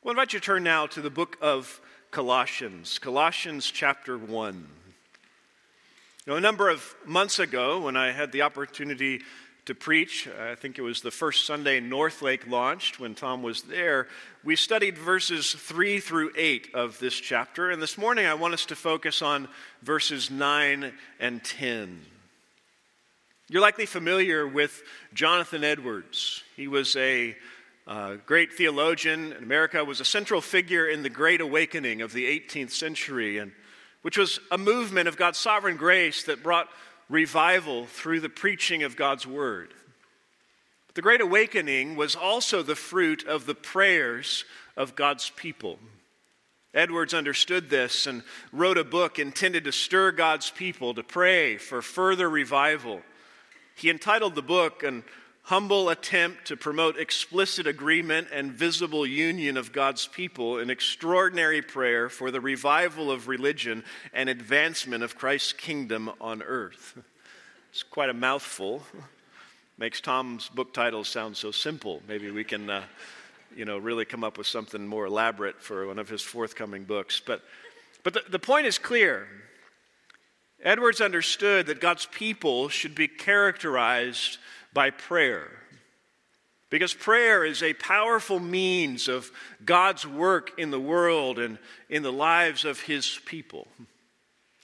Well, I invite you to turn now to the book of Colossians, Colossians chapter 1. You know, a number of months ago, when I had the opportunity to preach, I think it was the first Sunday Northlake launched when Tom was there, we studied verses 3 through 8 of this chapter. And this morning, I want us to focus on verses 9 and 10. You're likely familiar with Jonathan Edwards. He was a uh, great theologian in America, was a central figure in the Great Awakening of the 18th century, and, which was a movement of God's sovereign grace that brought revival through the preaching of God's Word. But the Great Awakening was also the fruit of the prayers of God's people. Edwards understood this and wrote a book intended to stir God's people to pray for further revival. He entitled the book, An humble attempt to promote explicit agreement and visible union of God's people in extraordinary prayer for the revival of religion and advancement of Christ's kingdom on earth. It's quite a mouthful. Makes Tom's book title sound so simple. Maybe we can, uh, you know, really come up with something more elaborate for one of his forthcoming books. But, but the, the point is clear. Edwards understood that God's people should be characterized by prayer. Because prayer is a powerful means of God's work in the world and in the lives of His people.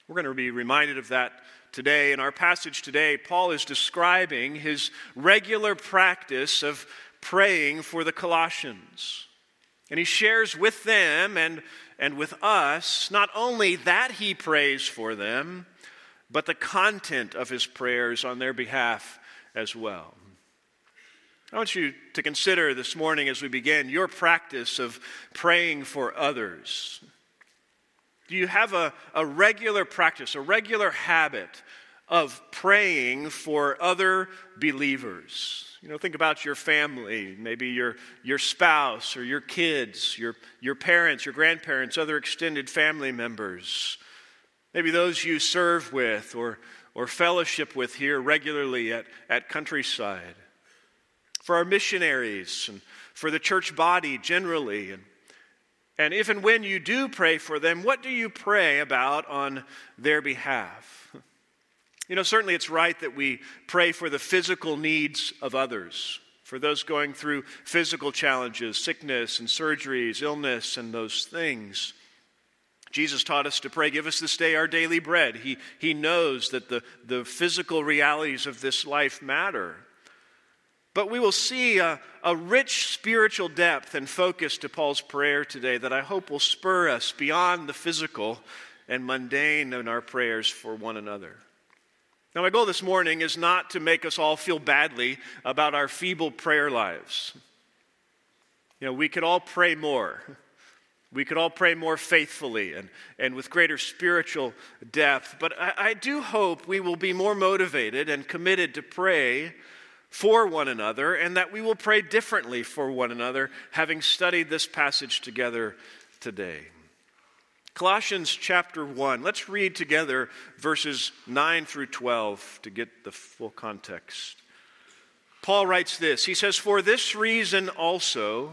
We're going to be reminded of that today. In our passage today, Paul is describing his regular practice of praying for the Colossians. And he shares with them and, and with us not only that he prays for them, but the content of his prayers on their behalf as well. I want you to consider this morning as we begin your practice of praying for others. Do you have a, a regular practice, a regular habit of praying for other believers? You know, think about your family, maybe your, your spouse or your kids, your, your parents, your grandparents, other extended family members, maybe those you serve with or or fellowship with here regularly at, at Countryside, for our missionaries, and for the church body generally. And, and if and when you do pray for them, what do you pray about on their behalf? You know, certainly it's right that we pray for the physical needs of others, for those going through physical challenges, sickness and surgeries, illness, and those things. Jesus taught us to pray, Give us this day our daily bread. He, he knows that the, the physical realities of this life matter. But we will see a, a rich spiritual depth and focus to Paul's prayer today that I hope will spur us beyond the physical and mundane in our prayers for one another. Now, my goal this morning is not to make us all feel badly about our feeble prayer lives. You know, we could all pray more. We could all pray more faithfully and, and with greater spiritual depth. But I, I do hope we will be more motivated and committed to pray for one another and that we will pray differently for one another, having studied this passage together today. Colossians chapter 1. Let's read together verses 9 through 12 to get the full context. Paul writes this He says, For this reason also,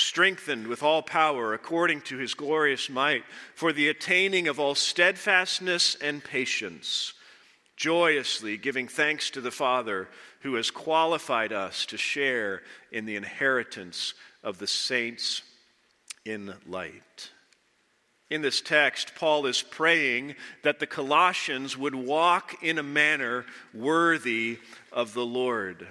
strengthened with all power according to his glorious might, for the attaining of all steadfastness and patience, joyously giving thanks to the Father who has qualified us to share in the inheritance of the saints in light. In this text, Paul is praying that the Colossians would walk in a manner worthy of the Lord.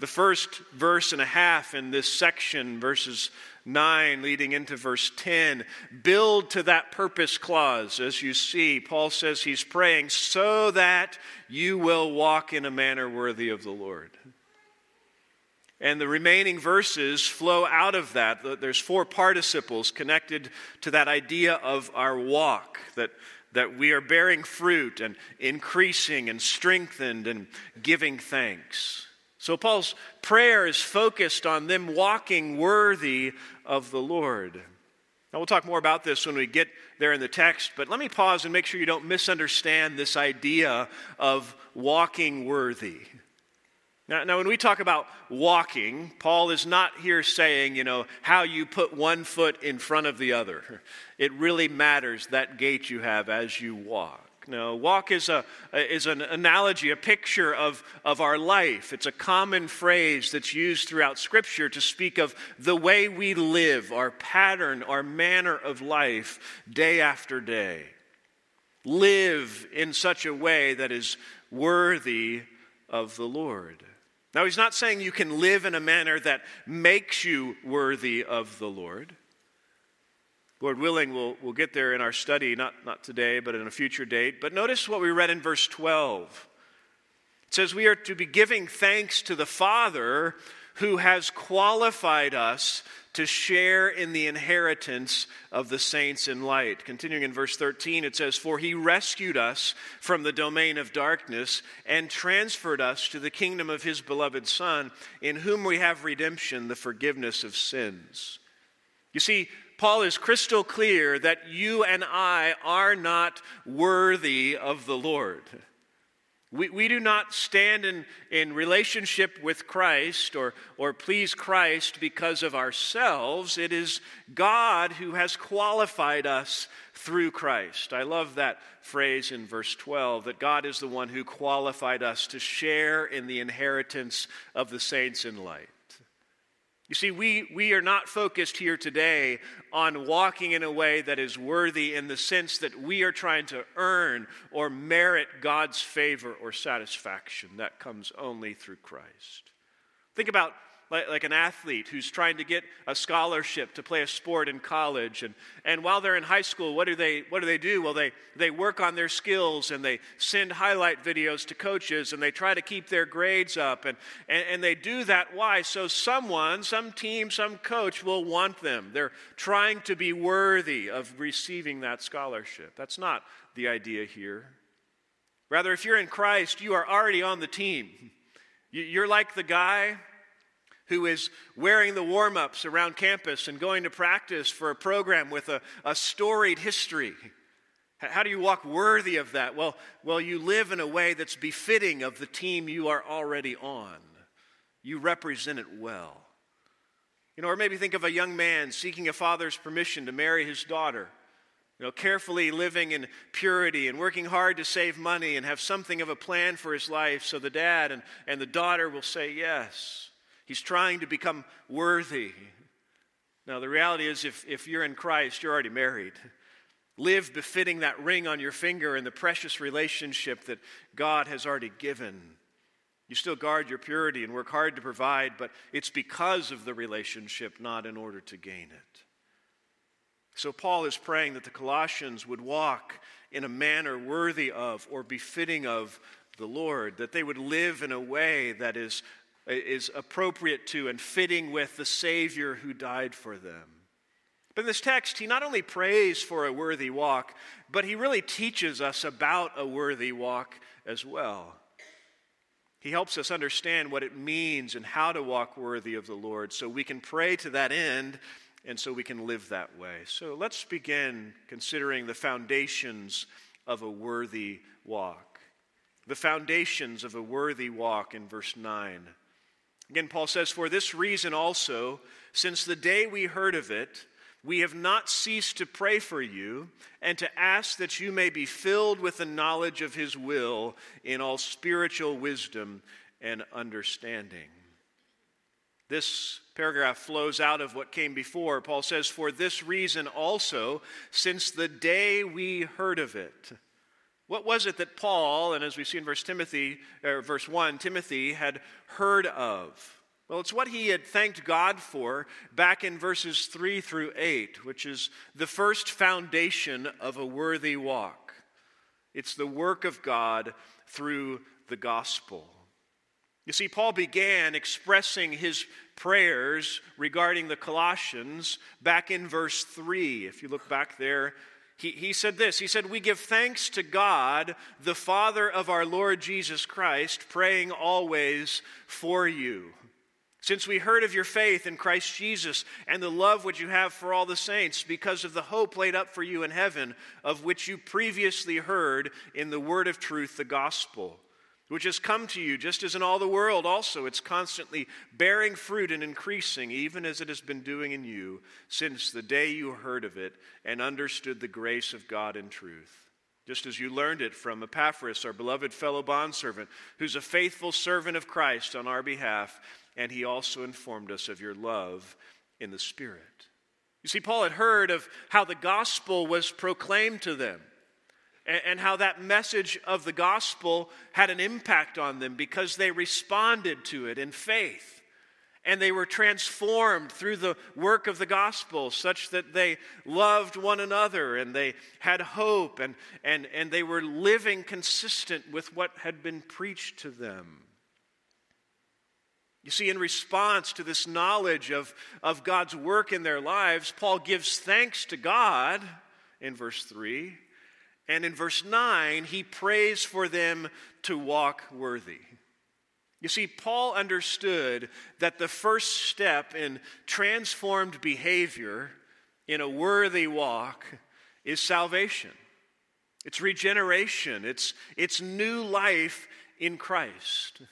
The first verse and a half in this section, verses 9 leading into verse 10, build to that purpose clause. As you see, Paul says he's praying so that you will walk in a manner worthy of the Lord. And the remaining verses flow out of that. There's four participles connected to that idea of our walk, that, that we are bearing fruit and increasing and strengthened and giving thanks. So Paul's prayer is focused on them walking worthy of the Lord. Now, we'll talk more about this when we get there in the text, but let me pause and make sure you don't misunderstand this idea of walking worthy. Now, now, when we talk about walking, Paul is not here saying, you know, how you put one foot in front of the other. It really matters that gait you have as you walk. No, walk is, a, is an analogy, a picture of, of our life. It's a common phrase that's used throughout Scripture to speak of the way we live, our pattern, our manner of life day after day. Live in such a way that is worthy of the Lord. Now, he's not saying you can live in a manner that makes you worthy of the Lord. Lord willing, we'll, we'll get there in our study, not, not today, but in a future date. But notice what we read in verse 12. It says, We are to be giving thanks to the Father who has qualified us to share in the inheritance of the saints in light. Continuing in verse 13, it says, For he rescued us from the domain of darkness and transferred us to the kingdom of his beloved Son, in whom we have redemption, the forgiveness of sins. You see, Paul is crystal clear that you and I are not worthy of the Lord. We, we do not stand in, in relationship with Christ or, or please Christ because of ourselves. It is God who has qualified us through Christ. I love that phrase in verse 12 that God is the one who qualified us to share in the inheritance of the saints in light. You see, we, we are not focused here today on walking in a way that is worthy in the sense that we are trying to earn or merit God's favor or satisfaction. That comes only through Christ. Think about like, like an athlete who's trying to get a scholarship to play a sport in college. And, and while they're in high school, what do, they, what do they do? Well, they, they work on their skills and they send highlight videos to coaches and they try to keep their grades up. And, and, and they do that. Why? So someone, some team, some coach will want them. They're trying to be worthy of receiving that scholarship. That's not the idea here. Rather, if you're in Christ, you are already on the team. You're like the guy who is wearing the warm ups around campus and going to practice for a program with a, a storied history. How do you walk worthy of that? Well, well, you live in a way that's befitting of the team you are already on. You represent it well. You know, or maybe think of a young man seeking a father's permission to marry his daughter. You know, carefully living in purity and working hard to save money and have something of a plan for his life so the dad and, and the daughter will say yes. He's trying to become worthy. Now, the reality is, if, if you're in Christ, you're already married. Live befitting that ring on your finger and the precious relationship that God has already given. You still guard your purity and work hard to provide, but it's because of the relationship, not in order to gain it. So, Paul is praying that the Colossians would walk in a manner worthy of or befitting of the Lord, that they would live in a way that is is appropriate to and fitting with the Savior who died for them. But in this text, he not only prays for a worthy walk, but he really teaches us about a worthy walk as well. He helps us understand what it means and how to walk worthy of the Lord so we can pray to that end and so we can live that way. So let's begin considering the foundations of a worthy walk. The foundations of a worthy walk in verse 9. Again, Paul says, For this reason also, since the day we heard of it, we have not ceased to pray for you and to ask that you may be filled with the knowledge of his will in all spiritual wisdom and understanding. This paragraph flows out of what came before. Paul says, For this reason also, since the day we heard of it. What was it that Paul, and as we see in verse Timothy, verse 1, Timothy had heard of? Well, it's what he had thanked God for back in verses 3 through 8, which is the first foundation of a worthy walk. It's the work of God through the gospel. You see, Paul began expressing his prayers regarding the Colossians back in verse 3. If you look back there, he, he said this He said, We give thanks to God, the Father of our Lord Jesus Christ, praying always for you. Since we heard of your faith in Christ Jesus and the love which you have for all the saints, because of the hope laid up for you in heaven, of which you previously heard in the word of truth, the gospel which has come to you, just as in all the world also. It's constantly bearing fruit and increasing, even as it has been doing in you since the day you heard of it and understood the grace of God in truth. Just as you learned it from Epaphras, our beloved fellow bondservant, who's a faithful servant of Christ on our behalf, and he also informed us of your love in the Spirit. You see, Paul had heard of how the gospel was proclaimed to them and, and how that message of the gospel had an impact on them because they responded to it in faith. And they were transformed through the work of the gospel such that they loved one another and they had hope and, and, and they were living consistent with what had been preached to them. You see, in response to this knowledge of, of God's work in their lives, Paul gives thanks to God in verse 3 and in verse 9, he prays for them to walk worthy. You see, Paul understood that the first step in transformed behavior in a worthy walk is salvation. It's regeneration. It's, it's new life in Christ.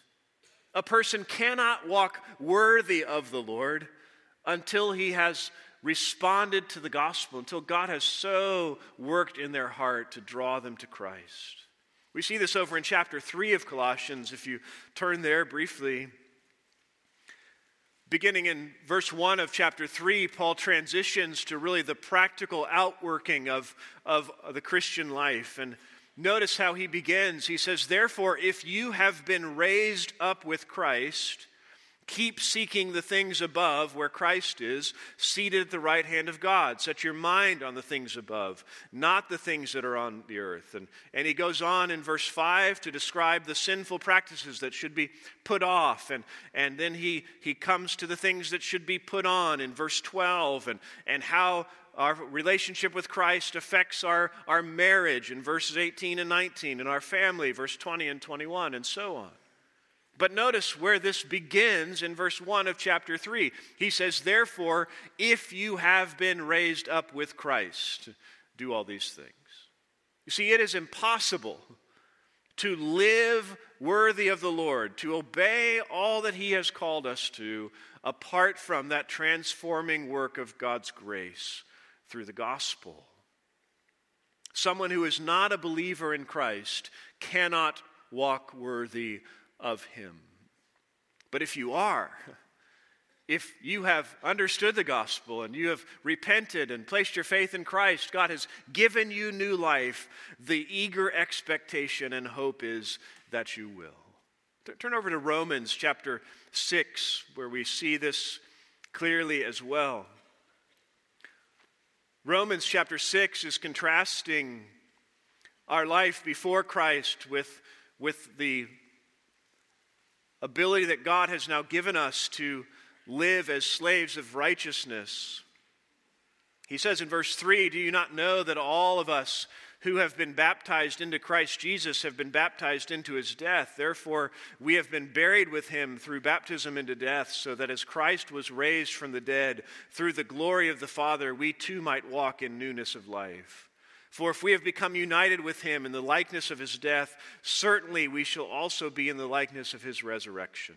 A person cannot walk worthy of the Lord until he has responded to the gospel, until God has so worked in their heart to draw them to Christ. We see this over in chapter 3 of Colossians. If you turn there briefly, beginning in verse 1 of chapter 3, Paul transitions to really the practical outworking of, of the Christian life. And notice how he begins. He says, Therefore, if you have been raised up with Christ, Keep seeking the things above where Christ is, seated at the right hand of God. Set your mind on the things above, not the things that are on the earth. And, and he goes on in verse 5 to describe the sinful practices that should be put off. And, and then he, he comes to the things that should be put on in verse 12 and, and how our relationship with Christ affects our, our marriage in verses 18 and 19, and our family, verse 20 and 21, and so on. But notice where this begins in verse 1 of chapter 3. He says, Therefore, if you have been raised up with Christ, do all these things. You see, it is impossible to live worthy of the Lord, to obey all that He has called us to, apart from that transforming work of God's grace through the gospel. Someone who is not a believer in Christ cannot walk worthy of him. But if you are, if you have understood the gospel and you have repented and placed your faith in Christ, God has given you new life. The eager expectation and hope is that you will. Turn over to Romans chapter 6, where we see this clearly as well. Romans chapter 6 is contrasting our life before Christ with, with the ability that God has now given us to live as slaves of righteousness. He says in verse 3 Do you not know that all of us who have been baptized into Christ Jesus have been baptized into his death? Therefore, we have been buried with him through baptism into death, so that as Christ was raised from the dead through the glory of the Father, we too might walk in newness of life. For if we have become united with him in the likeness of his death, certainly we shall also be in the likeness of his resurrection.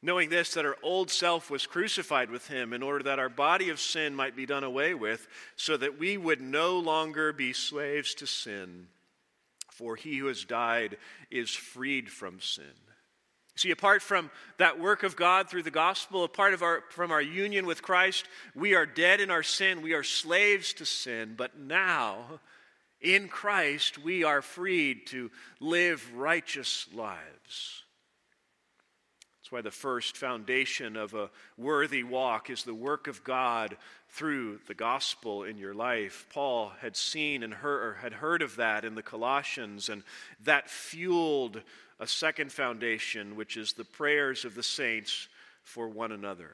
Knowing this, that our old self was crucified with him in order that our body of sin might be done away with, so that we would no longer be slaves to sin. For he who has died is freed from sin. See, apart from that work of God through the gospel, apart of our, from our union with Christ, we are dead in our sin. We are slaves to sin. But now, in Christ, we are freed to live righteous lives. That's why the first foundation of a worthy walk is the work of God through the gospel in your life. Paul had seen and heard, had heard of that in the Colossians, and that fueled a second foundation, which is the prayers of the saints for one another.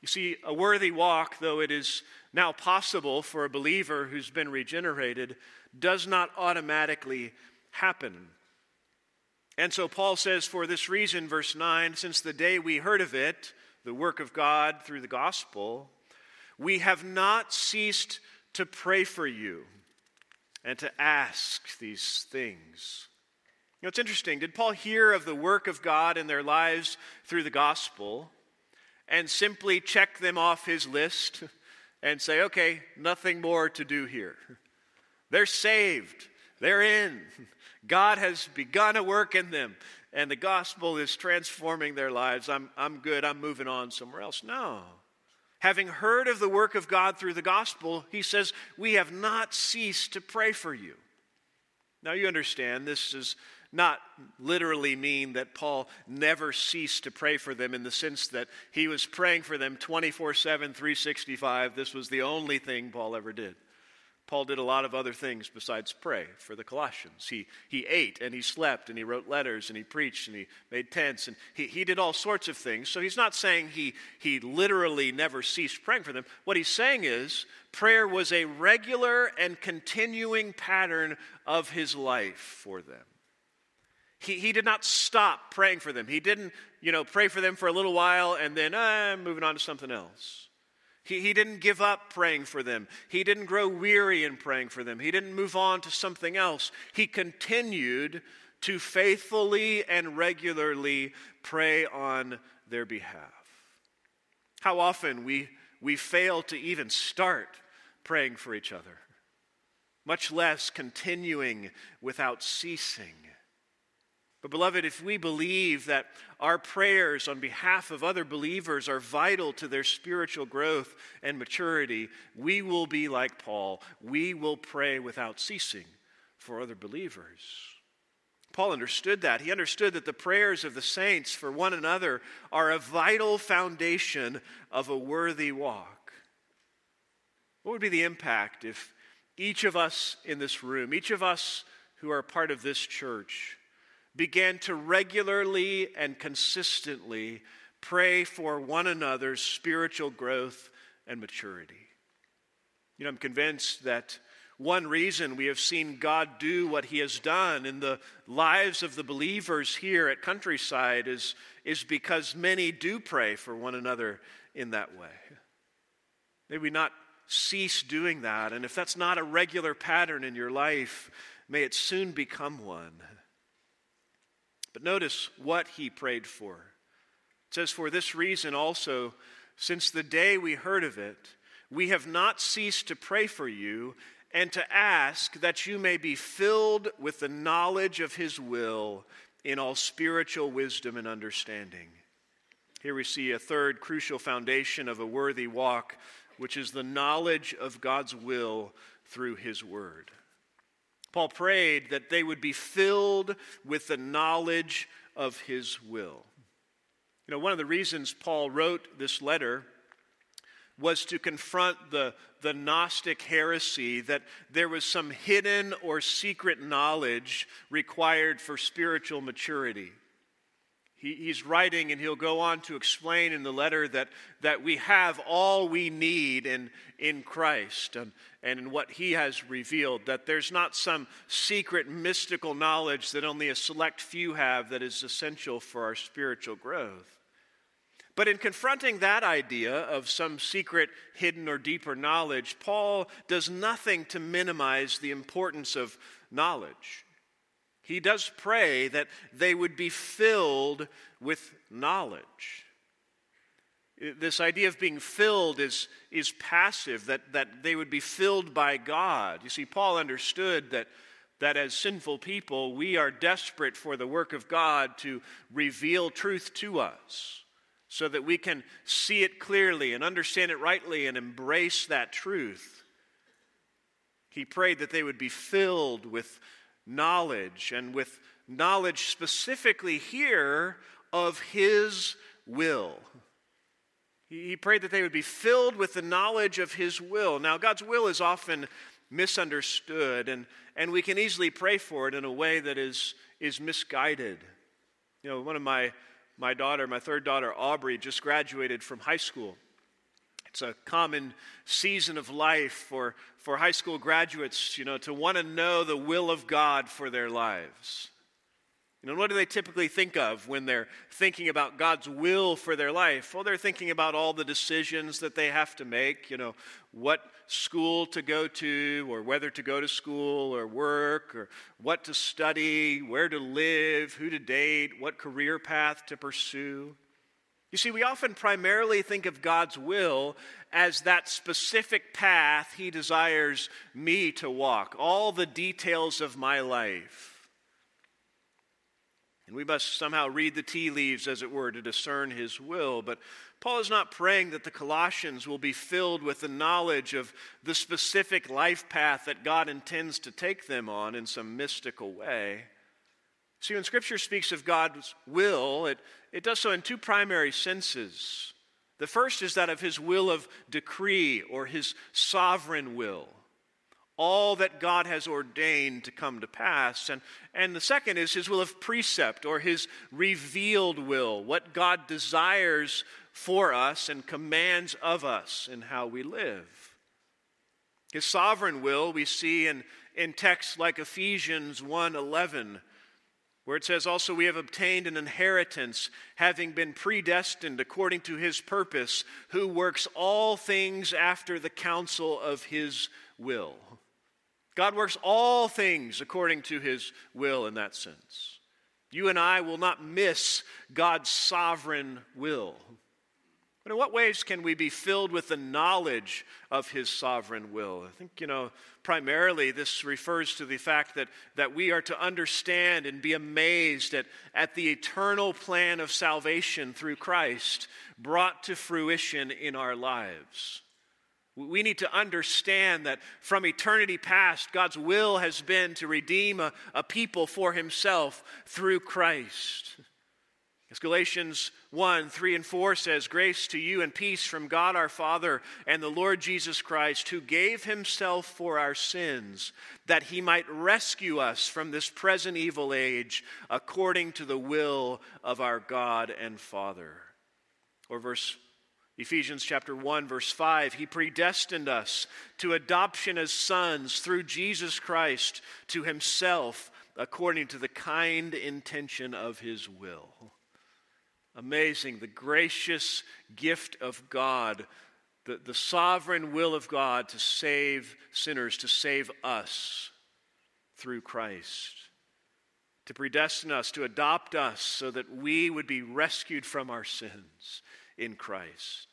You see, a worthy walk, though it is now possible for a believer who's been regenerated, does not automatically happen. And so Paul says, for this reason, verse 9, since the day we heard of it, the work of God through the gospel, we have not ceased to pray for you and to ask these things. You know, it's interesting. Did Paul hear of the work of God in their lives through the gospel and simply check them off his list and say, okay, nothing more to do here? They're saved, they're in. God has begun a work in them, and the gospel is transforming their lives. I'm, I'm good, I'm moving on somewhere else. No. Having heard of the work of God through the gospel, he says, We have not ceased to pray for you. Now, you understand, this does not literally mean that Paul never ceased to pray for them in the sense that he was praying for them 24 7, 365. This was the only thing Paul ever did. Paul did a lot of other things besides pray for the Colossians. He, he ate and he slept and he wrote letters and he preached and he made tents and he, he did all sorts of things. So he's not saying he, he literally never ceased praying for them. What he's saying is prayer was a regular and continuing pattern of his life for them. He, he did not stop praying for them. He didn't, you know, pray for them for a little while and then, ah, moving on to something else. He, he didn't give up praying for them. He didn't grow weary in praying for them. He didn't move on to something else. He continued to faithfully and regularly pray on their behalf. How often we, we fail to even start praying for each other, much less continuing without ceasing. But, beloved, if we believe that our prayers on behalf of other believers are vital to their spiritual growth and maturity, we will be like Paul. We will pray without ceasing for other believers. Paul understood that. He understood that the prayers of the saints for one another are a vital foundation of a worthy walk. What would be the impact if each of us in this room, each of us who are part of this church, began to regularly and consistently pray for one another's spiritual growth and maturity. You know, I'm convinced that one reason we have seen God do what He has done in the lives of the believers here at Countryside is, is because many do pray for one another in that way. May we not cease doing that, and if that's not a regular pattern in your life, may it soon become one. But notice what he prayed for. It says, For this reason also, since the day we heard of it, we have not ceased to pray for you and to ask that you may be filled with the knowledge of his will in all spiritual wisdom and understanding. Here we see a third crucial foundation of a worthy walk, which is the knowledge of God's will through his word. Paul prayed that they would be filled with the knowledge of his will. You know, one of the reasons Paul wrote this letter was to confront the, the Gnostic heresy that there was some hidden or secret knowledge required for spiritual maturity. He, he's writing, and he'll go on to explain in the letter that, that we have all we need in, in Christ and, and in what he has revealed, that there's not some secret mystical knowledge that only a select few have that is essential for our spiritual growth. But in confronting that idea of some secret, hidden, or deeper knowledge, Paul does nothing to minimize the importance of knowledge. He does pray that they would be filled with knowledge. Uh, this idea of being filled is, is passive, that, that they would be filled by God. You see, Paul understood that, that as sinful people, we are desperate for the work of God to reveal truth to us so that we can see it clearly and understand it rightly and embrace that truth. He prayed that they would be filled with knowledge, and with knowledge specifically here of His will. He prayed that they would be filled with the knowledge of His will. Now, God's will is often misunderstood, and, and we can easily pray for it in a way that is, is misguided. You know, one of my, my daughter, my third daughter, Aubrey, just graduated from high school. It's a common season of life for, for high school graduates, you know, to want to know the will of God for their lives. You know, what do they typically think of when they're thinking about God's will for their life? Well, they're thinking about all the decisions that they have to make, you know, what school to go to, or whether to go to school or work, or what to study, where to live, who to date, what career path to pursue. You see, we often primarily think of God's will as that specific path He desires me to walk, all the details of my life. And we must somehow read the tea leaves, as it were, to discern his will. But Paul is not praying that the Colossians will be filled with the knowledge of the specific life path that God intends to take them on in some mystical way. See, when Scripture speaks of God's will, it, it does so in two primary senses. The first is that of his will of decree or his sovereign will all that God has ordained to come to pass. And, and the second is his will of precept or his revealed will, what God desires for us and commands of us in how we live. His sovereign will we see in, in texts like Ephesians 1:11 where it says also we have obtained an inheritance having been predestined according to his purpose who works all things after the counsel of his will. God works all things according to his will in that sense. You and I will not miss God's sovereign will. But in what ways can we be filled with the knowledge of his sovereign will? I think, you know, primarily this refers to the fact that, that we are to understand and be amazed at, at the eternal plan of salvation through Christ brought to fruition in our lives. We need to understand that from eternity past, God's will has been to redeem a, a people for himself through Christ. As Galatians 1 3 and 4 says, Grace to you and peace from God our Father and the Lord Jesus Christ, who gave himself for our sins, that he might rescue us from this present evil age, according to the will of our God and Father. Or verse Ephesians chapter 1 verse 5 he predestined us to adoption as sons through Jesus Christ to himself according to the kind intention of his will. Amazing the gracious gift of God the, the sovereign will of God to save sinners, to save us through Christ, to predestine us, to adopt us so that we would be rescued from our sins in Christ.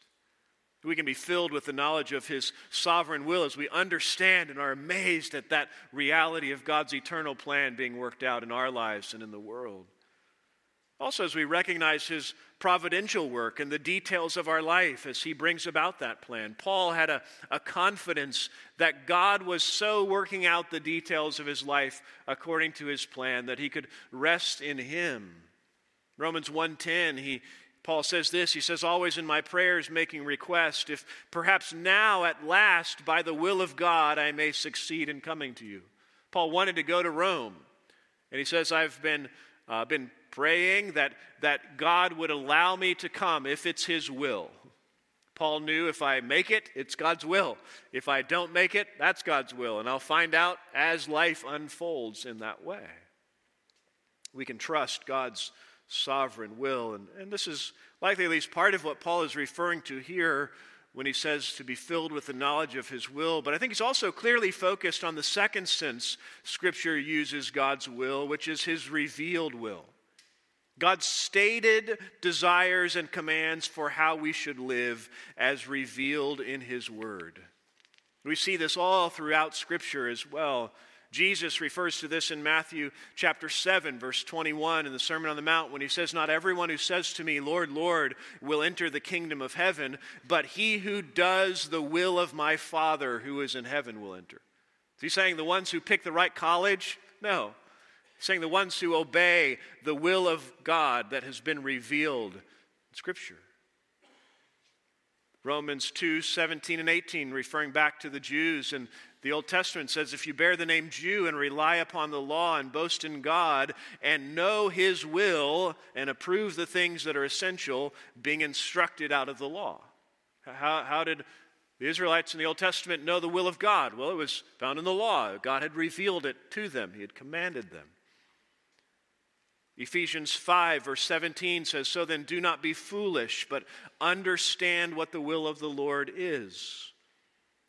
We can be filled with the knowledge of His sovereign will as we understand and are amazed at that reality of God's eternal plan being worked out in our lives and in the world. Also, as we recognize His providential work and the details of our life as He brings about that plan, Paul had a, a confidence that God was so working out the details of his life according to His plan that he could rest in Him. Romans 1:10 he Paul says this He says, Always in my prayers making request, if perhaps now at last, by the will of God, I may succeed in coming to you. Paul wanted to go to Rome. And he says, I've been, uh, been praying that, that God would allow me to come if it's His will. Paul knew if I make it, it's God's will. If I don't make it, that's God's will. And I'll find out as life unfolds in that way. We can trust God's sovereign will. And, and this is likely at least part of what Paul is referring to here when he says to be filled with the knowledge of his will. But I think he's also clearly focused on the second sense Scripture uses God's will, which is his revealed will. God's stated desires and commands for how we should live as revealed in his word. We see this all throughout Scripture as well. Jesus refers to this in Matthew chapter 7, verse 21 in the Sermon on the Mount when he says, Not everyone who says to me, Lord, Lord, will enter the kingdom of heaven, but he who does the will of my Father who is in heaven will enter. Is he saying the ones who pick the right college? No. Saying the ones who obey the will of God that has been revealed in Scripture. Romans 2 17 and 18, referring back to the Jews. And the Old Testament says, If you bear the name Jew and rely upon the law and boast in God and know his will and approve the things that are essential, being instructed out of the law. How, how did the Israelites in the Old Testament know the will of God? Well, it was found in the law. God had revealed it to them, He had commanded them. Ephesians 5, verse 17 says, So then do not be foolish, but understand what the will of the Lord is.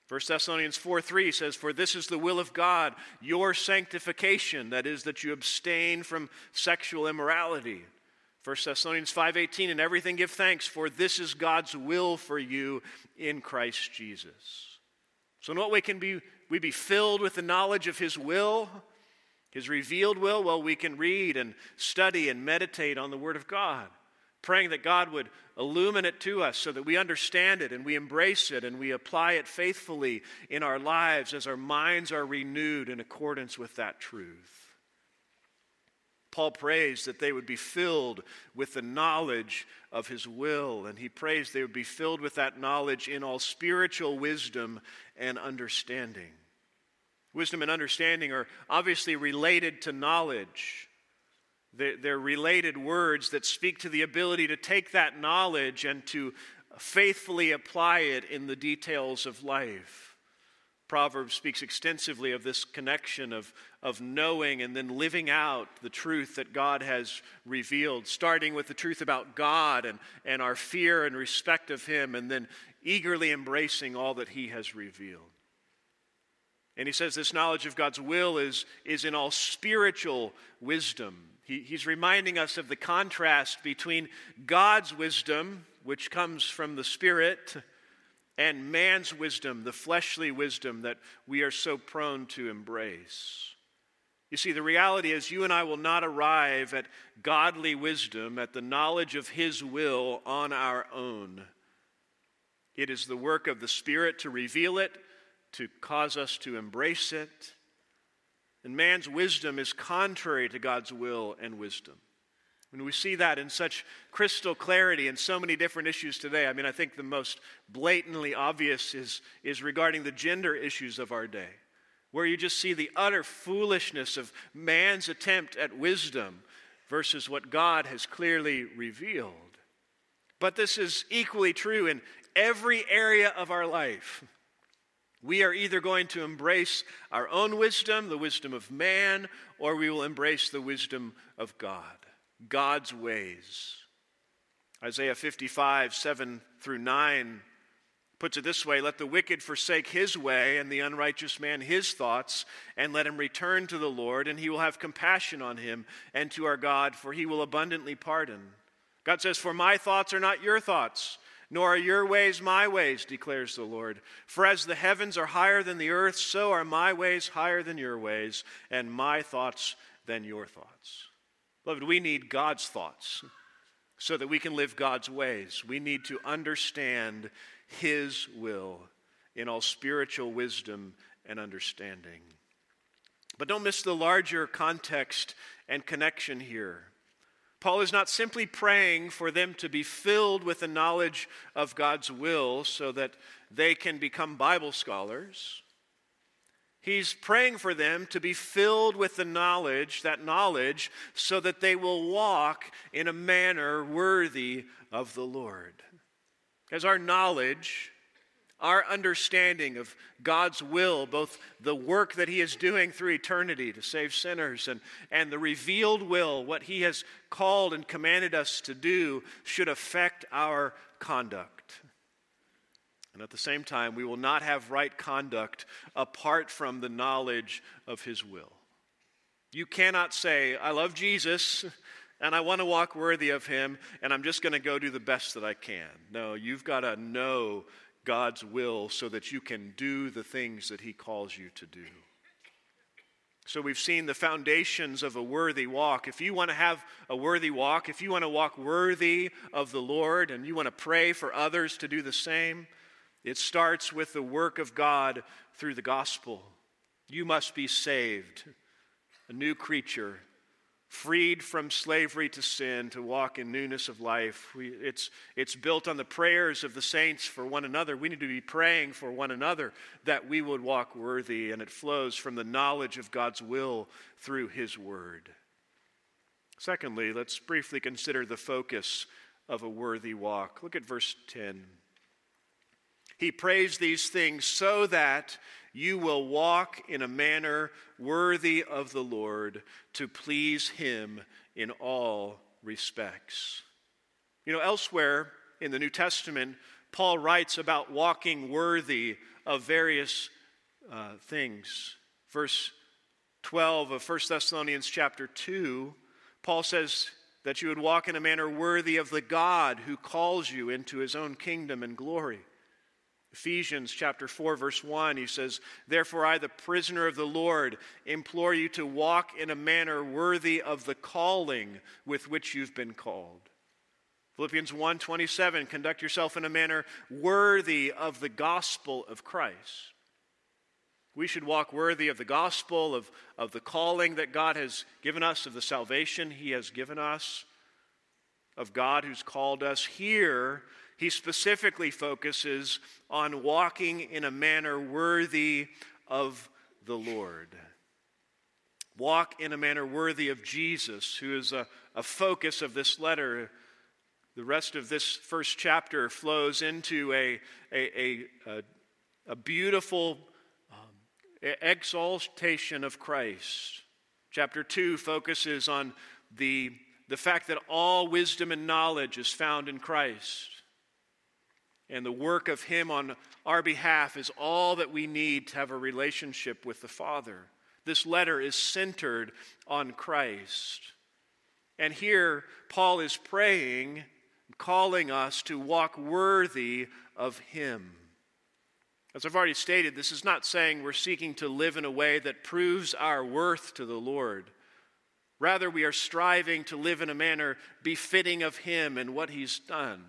1 Thessalonians 4 3 says, For this is the will of God, your sanctification, that is, that you abstain from sexual immorality. 1 Thessalonians 5:18 and everything give thanks for this is God's will for you in Christ Jesus. So in what way can we be filled with the knowledge of his will? His revealed will? Well, we can read and study and meditate on the Word of God, praying that God would illumine it to us so that we understand it and we embrace it and we apply it faithfully in our lives as our minds are renewed in accordance with that truth. Paul prays that they would be filled with the knowledge of his will, and he prays they would be filled with that knowledge in all spiritual wisdom and understanding. Wisdom and understanding are obviously related to knowledge. They're related words that speak to the ability to take that knowledge and to faithfully apply it in the details of life. Proverbs speaks extensively of this connection of, of knowing and then living out the truth that God has revealed, starting with the truth about God and, and our fear and respect of Him, and then eagerly embracing all that He has revealed. And he says this knowledge of God's will is, is in all spiritual wisdom. He, he's reminding us of the contrast between God's wisdom, which comes from the Spirit, and man's wisdom, the fleshly wisdom that we are so prone to embrace. You see, the reality is you and I will not arrive at godly wisdom, at the knowledge of His will on our own. It is the work of the Spirit to reveal it to cause us to embrace it. And man's wisdom is contrary to God's will and wisdom. When we see that in such crystal clarity in so many different issues today, I mean, I think the most blatantly obvious is, is regarding the gender issues of our day, where you just see the utter foolishness of man's attempt at wisdom versus what God has clearly revealed. But this is equally true in every area of our life. We are either going to embrace our own wisdom, the wisdom of man, or we will embrace the wisdom of God, God's ways. Isaiah 55, 7 through 9 puts it this way Let the wicked forsake his way, and the unrighteous man his thoughts, and let him return to the Lord, and he will have compassion on him and to our God, for he will abundantly pardon. God says, For my thoughts are not your thoughts nor are your ways my ways, declares the Lord. For as the heavens are higher than the earth, so are my ways higher than your ways, and my thoughts than your thoughts. Beloved, we need God's thoughts so that we can live God's ways. We need to understand His will in all spiritual wisdom and understanding. But don't miss the larger context and connection here. Paul is not simply praying for them to be filled with the knowledge of God's will so that they can become Bible scholars. He's praying for them to be filled with the knowledge, that knowledge, so that they will walk in a manner worthy of the Lord. As our knowledge our understanding of God's will, both the work that He is doing through eternity to save sinners and, and the revealed will, what He has called and commanded us to do, should affect our conduct. And at the same time, we will not have right conduct apart from the knowledge of His will. You cannot say, I love Jesus and I want to walk worthy of Him, and I'm just going to go do the best that I can. No, you've got to know God's will so that you can do the things that He calls you to do. So we've seen the foundations of a worthy walk. If you want to have a worthy walk, if you want to walk worthy of the Lord and you want to pray for others to do the same, it starts with the work of God through the gospel. You must be saved, a new creature, freed from slavery to sin, to walk in newness of life. We, it's, it's built on the prayers of the saints for one another. We need to be praying for one another that we would walk worthy, and it flows from the knowledge of God's will through His Word. Secondly, let's briefly consider the focus of a worthy walk. Look at verse 10. He prays these things so that you will walk in a manner worthy of the Lord to please him in all respects. You know, elsewhere in the New Testament, Paul writes about walking worthy of various uh, things. Verse 12 of 1 Thessalonians chapter 2, Paul says that you would walk in a manner worthy of the God who calls you into his own kingdom and glory. Ephesians chapter 4 verse 1 he says therefore I the prisoner of the Lord implore you to walk in a manner worthy of the calling with which you've been called. Philippians 1:27 conduct yourself in a manner worthy of the gospel of Christ. We should walk worthy of the gospel, of, of the calling that God has given us, of the salvation He has given us, of God who's called us. Here, he specifically focuses on walking in a manner worthy of the Lord. Walk in a manner worthy of Jesus, who is a, a focus of this letter. The rest of this first chapter flows into a, a, a, a beautiful um, exaltation of Christ. Chapter 2 focuses on the, the fact that all wisdom and knowledge is found in Christ. And the work of Him on our behalf is all that we need to have a relationship with the Father. This letter is centered on Christ. And here, Paul is praying, calling us to walk worthy of Him. As I've already stated, this is not saying we're seeking to live in a way that proves our worth to the Lord. Rather, we are striving to live in a manner befitting of Him and what He's done.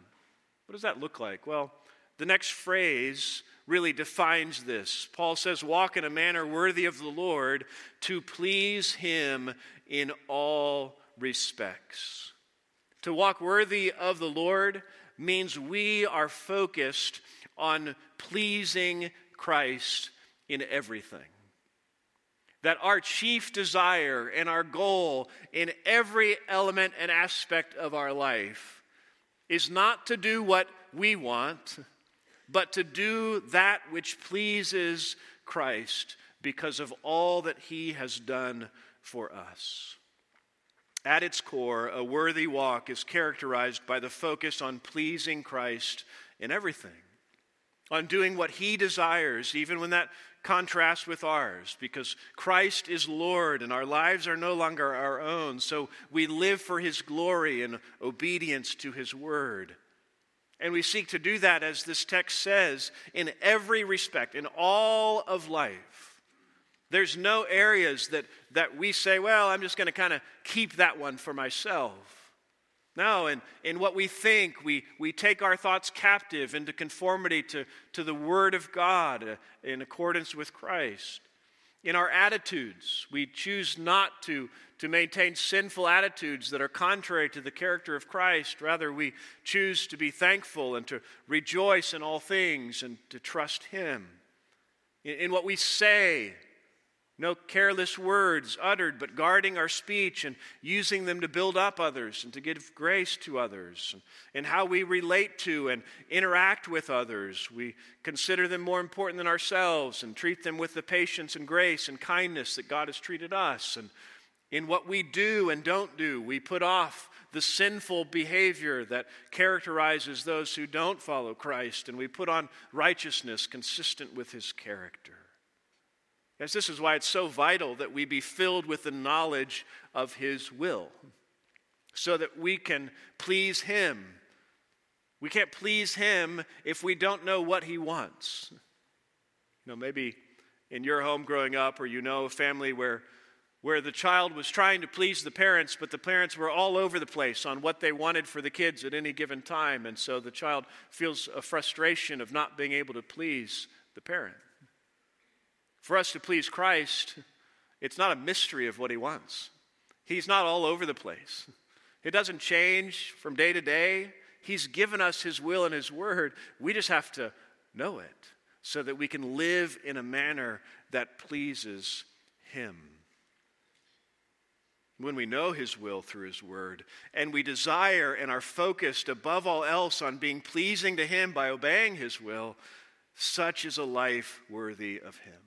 What does that look like? Well, the next phrase really defines this. Paul says, Walk in a manner worthy of the Lord to please him in all respects. To walk worthy of the Lord means we are focused on pleasing Christ in everything. That our chief desire and our goal in every element and aspect of our life is not to do what we want, but to do that which pleases Christ because of all that he has done for us. At its core, a worthy walk is characterized by the focus on pleasing Christ in everything, on doing what he desires, even when that contrast with ours because Christ is Lord and our lives are no longer our own. So we live for His glory and obedience to His word. And we seek to do that, as this text says, in every respect, in all of life. There's no areas that, that we say, well, I'm just going to kind of keep that one for myself. No, in, in what we think, we, we take our thoughts captive into conformity to, to the Word of God uh, in accordance with Christ. In our attitudes, we choose not to, to maintain sinful attitudes that are contrary to the character of Christ. Rather, we choose to be thankful and to rejoice in all things and to trust Him. In, in what we say, no careless words uttered, but guarding our speech and using them to build up others and to give grace to others. And how we relate to and interact with others. We consider them more important than ourselves and treat them with the patience and grace and kindness that God has treated us. And in what we do and don't do, we put off the sinful behavior that characterizes those who don't follow Christ, and we put on righteousness consistent with his character. Yes, this is why it's so vital that we be filled with the knowledge of His will so that we can please Him. We can't please Him if we don't know what He wants. You know, maybe in your home growing up, or you know a family where, where the child was trying to please the parents, but the parents were all over the place on what they wanted for the kids at any given time. And so the child feels a frustration of not being able to please the parent. For us to please Christ, it's not a mystery of what He wants. He's not all over the place. It doesn't change from day to day. He's given us His will and His word. We just have to know it so that we can live in a manner that pleases Him. When we know His will through His Word, and we desire and are focused above all else on being pleasing to Him by obeying His will, such is a life worthy of Him.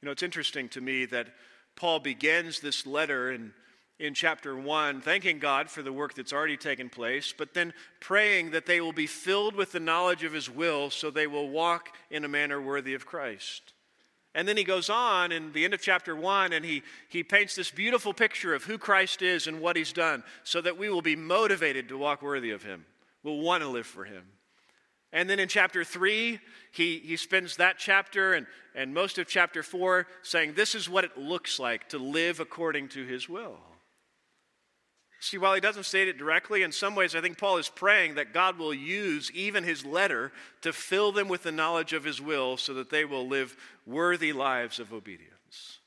You know, it's interesting to me that Paul begins this letter in, in chapter 1, thanking God for the work that's already taken place, but then praying that they will be filled with the knowledge of His will so they will walk in a manner worthy of Christ. And then he goes on in the end of chapter 1 and he, he paints this beautiful picture of who Christ is and what he's done so that we will be motivated to walk worthy of him. We'll want to live for him. And then in chapter 3, he, he spends that chapter and, and most of chapter 4 saying, This is what it looks like to live according to his will. See, while he doesn't state it directly, in some ways I think Paul is praying that God will use even his letter to fill them with the knowledge of his will so that they will live worthy lives of obedience.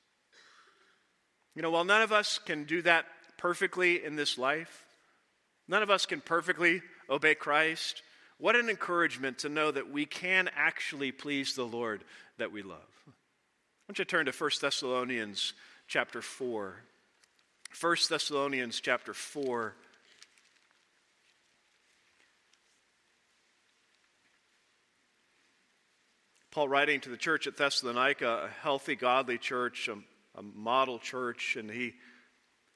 You know, while none of us can do that perfectly in this life, none of us can perfectly obey Christ. What an encouragement to know that we can actually please the Lord that we love. I want you turn to 1 Thessalonians chapter 4. 1 Thessalonians chapter 4. Paul writing to the church at Thessalonica, a healthy, godly church, a, a model church, and he,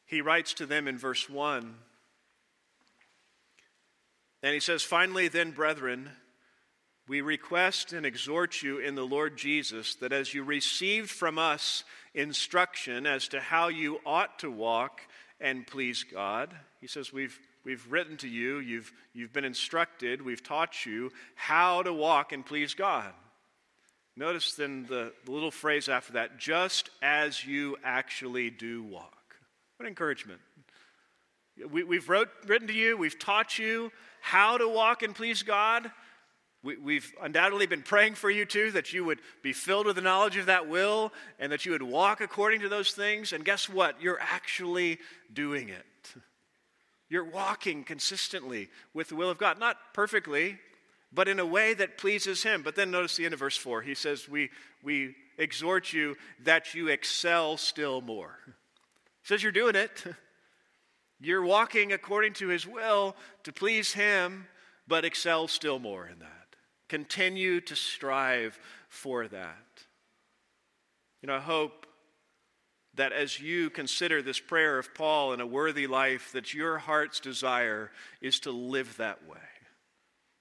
he writes to them in verse 1. And he says, Finally, then, brethren, we request and exhort you in the Lord Jesus that as you received from us instruction as to how you ought to walk and please God, he says, We've, we've written to you, you've, you've been instructed, we've taught you how to walk and please God. Notice then the, little phrase after that, just as you actually do walk. What encouragement. We, have wrote, written to you, we've taught you how to walk and please God. We, have undoubtedly been praying for you too, that you would be filled with the knowledge of that will and that you would walk according to those things. And guess what? You're actually doing it. You're walking consistently with the will of God. Not perfectly, but in a way that pleases Him. But then notice the end of verse 4. He says, We, we exhort you that you excel still more. He says, You're doing it. You're walking according to His will to please Him, but excel still more in that. Continue to strive for that. You know, I hope that as you consider this prayer of Paul in a worthy life, that your heart's desire is to live that way.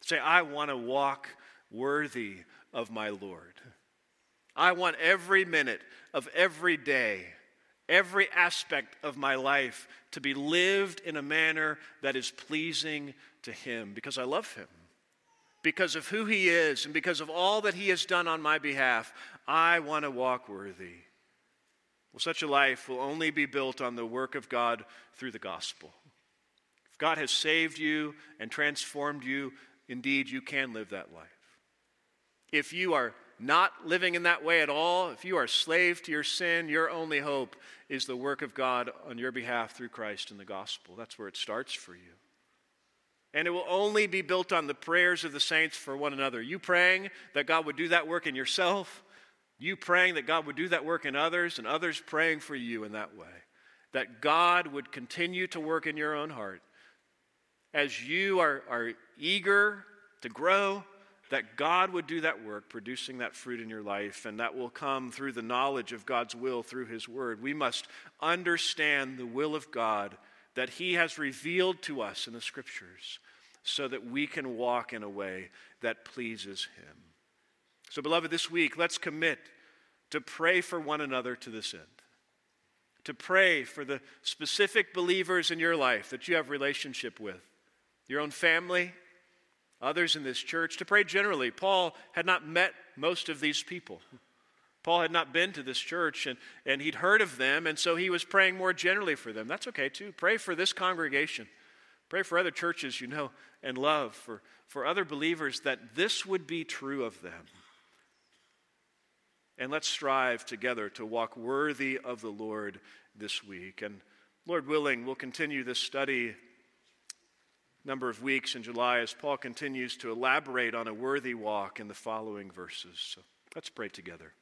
Say, I want to walk worthy of my Lord. I want every minute of every day, every aspect of my life to be lived in a manner that is pleasing to Him because I love Him because of who He is and because of all that He has done on my behalf, I want to walk worthy. Well, such a life will only be built on the work of God through the gospel. If God has saved you and transformed you, indeed you can live that life. If you are not living in that way at all, if you are slave to your sin, your only hope is the work of God on your behalf through Christ and the gospel. That's where it starts for you. And it will only be built on the prayers of the saints for one another. You praying that God would do that work in yourself, you praying that God would do that work in others, and others praying for you in that way. That God would continue to work in your own heart as you are, are eager to grow, that God would do that work, producing that fruit in your life, and that will come through the knowledge of God's will through His Word. We must understand the will of God that He has revealed to us in the Scriptures so that we can walk in a way that pleases Him. So, beloved, this week, let's commit to pray for one another to this end. To pray for the specific believers in your life that you have relationship with, your own family, others in this church, to pray generally. Paul had not met most of these people. Paul had not been to this church and, and he'd heard of them, and so he was praying more generally for them. That's okay too. Pray for this congregation. Pray for other churches you know and love, for, for other believers that this would be true of them. And let's strive together to walk worthy of the Lord this week. And Lord willing, we'll continue this study number of weeks in July as Paul continues to elaborate on a worthy walk in the following verses. So let's pray together.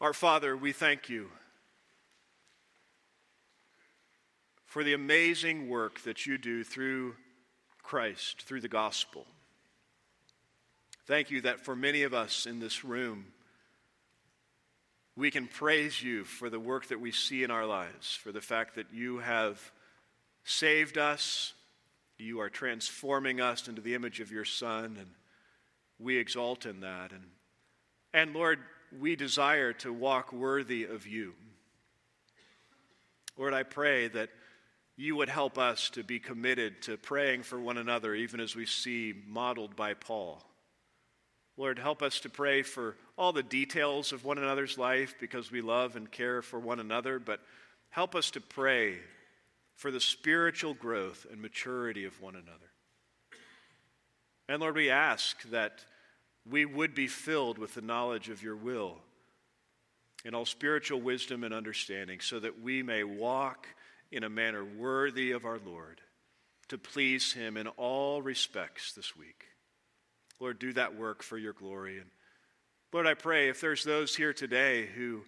Our Father, we thank you for the amazing work that you do through Christ, through the gospel. Thank you that for many of us in this room, we can praise you for the work that we see in our lives, for the fact that you have saved us, you are transforming us into the image of your Son, and we exalt in that. And, and Lord, we desire to walk worthy of you. Lord, I pray that you would help us to be committed to praying for one another, even as we see modeled by Paul. Lord, help us to pray for all the details of one another's life because we love and care for one another, but help us to pray for the spiritual growth and maturity of one another. And Lord, we ask that we would be filled with the knowledge of your will in all spiritual wisdom and understanding so that we may walk in a manner worthy of our Lord, to please Him in all respects this week. Lord, do that work for your glory. And Lord, I pray if there's those here today who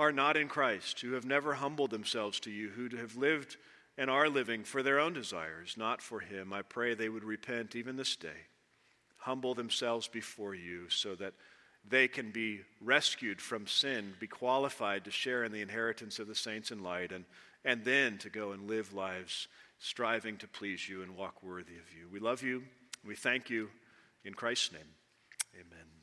are not in Christ, who have never humbled themselves to you, who have lived and are living for their own desires, not for Him, I pray they would repent even this day, humble themselves before you so that they can be rescued from sin, be qualified to share in the inheritance of the saints in light, and and then to go and live lives striving to please you and walk worthy of you. We love you. We thank you. In Christ's name, amen.